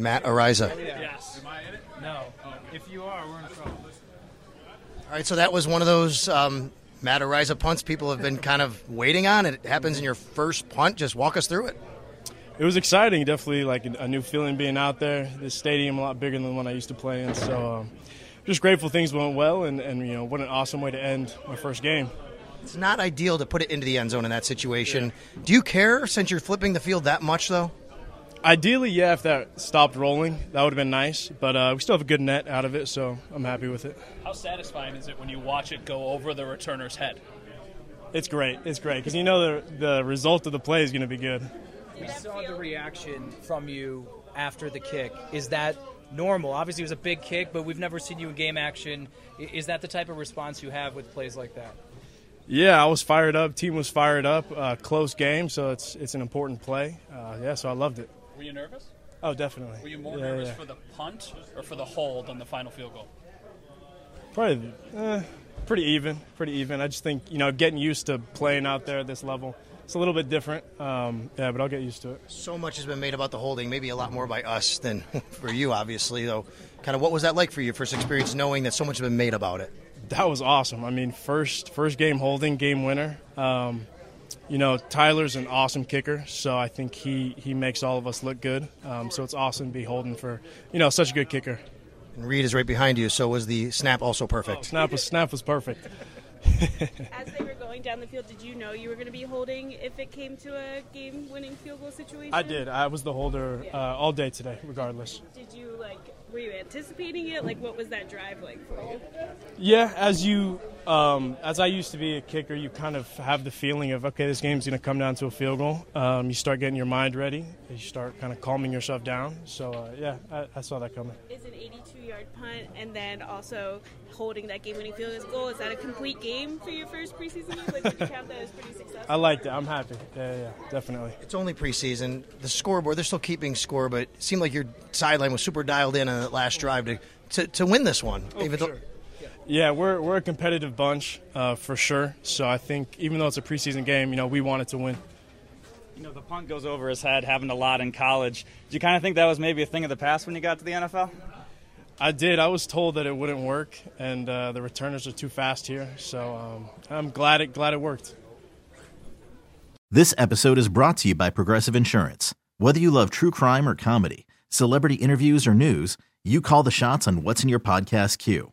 Matt Araiza. Yes. Am I in it? No. If you are, we're in trouble. All right, so that was one of those um, Matt Araiza punts people have been kind of waiting on. It happens in your first punt. Just walk us through it. It was exciting, definitely like a new feeling being out there. This stadium a lot bigger than the one I used to play in, so um, just grateful things went well, and, and you know what an awesome way to end my first game. It's not ideal to put it into the end zone in that situation. Yeah. Do you care since you're flipping the field that much, though? Ideally, yeah, if that stopped rolling, that would have been nice. But uh, we still have a good net out of it, so I'm happy with it. How satisfying is it when you watch it go over the returner's head? It's great. It's great because you know the the result of the play is going to be good. We saw the reaction from you after the kick. Is that normal? Obviously, it was a big kick, but we've never seen you in game action. Is that the type of response you have with plays like that? Yeah, I was fired up. Team was fired up. Uh, close game, so it's it's an important play. Uh, yeah, so I loved it. Were you nervous? Oh, definitely. Were you more yeah, nervous yeah. for the punt or for the hold on the final field goal? Probably eh, pretty even. Pretty even. I just think you know getting used to playing out there at this level. It's a little bit different, um, yeah, but I'll get used to it. So much has been made about the holding, maybe a lot more by us than for you, obviously. Though, kind of, what was that like for you, first experience, knowing that so much has been made about it? That was awesome. I mean, first first game holding, game winner. Um, you know, Tyler's an awesome kicker, so I think he, he makes all of us look good. Um, so it's awesome to be holding for, you know, such a good kicker. And Reid is right behind you, so was the snap also perfect? Oh, snap was snap was perfect. As they were going down the field, did you know you were going to be holding if it came to a game-winning field goal situation? I did. I was the holder uh, all day today, regardless. Did you like? Were you anticipating it? Like, what was that drive like for you? Yeah, as you, um, as I used to be a kicker, you kind of have the feeling of okay, this game's going to come down to a field goal. Um, you start getting your mind ready. You start kind of calming yourself down. So uh, yeah, I, I saw that coming. Is an 82-yard punt and then also holding that game-winning field goal. Is that a complete game for your first preseason? Like, would you count that as pretty successful? I liked it. I'm happy. Yeah, yeah, definitely. It's only preseason. The scoreboard, they're still keeping score, but it seemed like your sideline was super dialed in on that last drive to, to, to win this one. Oh, even sure. Yeah, we're, we're a competitive bunch uh, for sure. So I think even though it's a preseason game, you know, we wanted to win. You know, the punt goes over his head, having a lot in college. Do you kind of think that was maybe a thing of the past when you got to the NFL? I did. I was told that it wouldn't work, and uh, the returners are too fast here. So um, I'm glad it glad it worked. This episode is brought to you by Progressive Insurance. Whether you love true crime or comedy, celebrity interviews or news, you call the shots on what's in your podcast queue.